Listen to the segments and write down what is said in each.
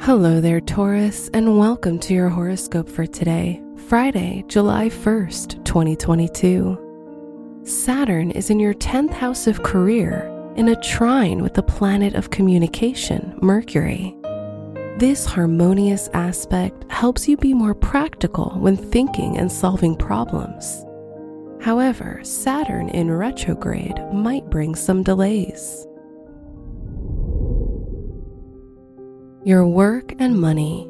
Hello there, Taurus, and welcome to your horoscope for today, Friday, July 1st, 2022. Saturn is in your 10th house of career in a trine with the planet of communication, Mercury. This harmonious aspect helps you be more practical when thinking and solving problems. However, Saturn in retrograde might bring some delays. Your work and money.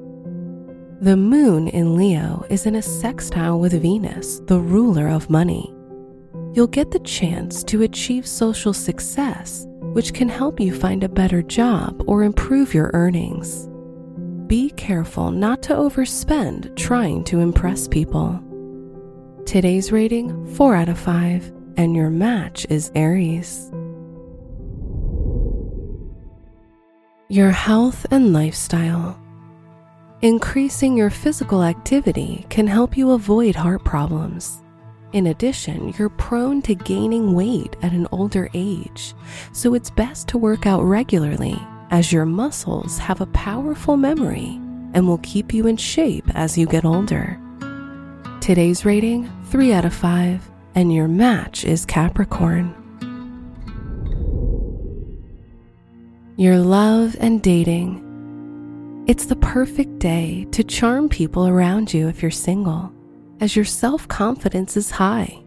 The moon in Leo is in a sextile with Venus, the ruler of money. You'll get the chance to achieve social success, which can help you find a better job or improve your earnings. Be careful not to overspend trying to impress people. Today's rating 4 out of 5, and your match is Aries. Your health and lifestyle. Increasing your physical activity can help you avoid heart problems. In addition, you're prone to gaining weight at an older age, so it's best to work out regularly as your muscles have a powerful memory and will keep you in shape as you get older. Today's rating 3 out of 5, and your match is Capricorn. Your love and dating. It's the perfect day to charm people around you if you're single, as your self confidence is high.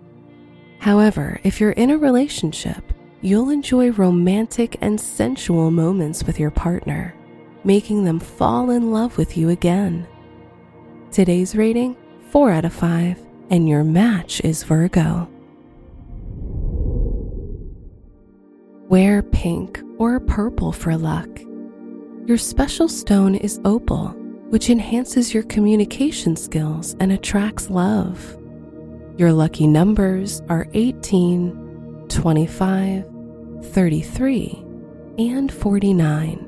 However, if you're in a relationship, you'll enjoy romantic and sensual moments with your partner, making them fall in love with you again. Today's rating 4 out of 5, and your match is Virgo. Wear pink or purple for luck. Your special stone is opal, which enhances your communication skills and attracts love. Your lucky numbers are 18, 25, 33, and 49.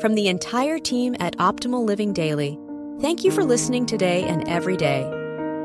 From the entire team at Optimal Living Daily, thank you for listening today and every day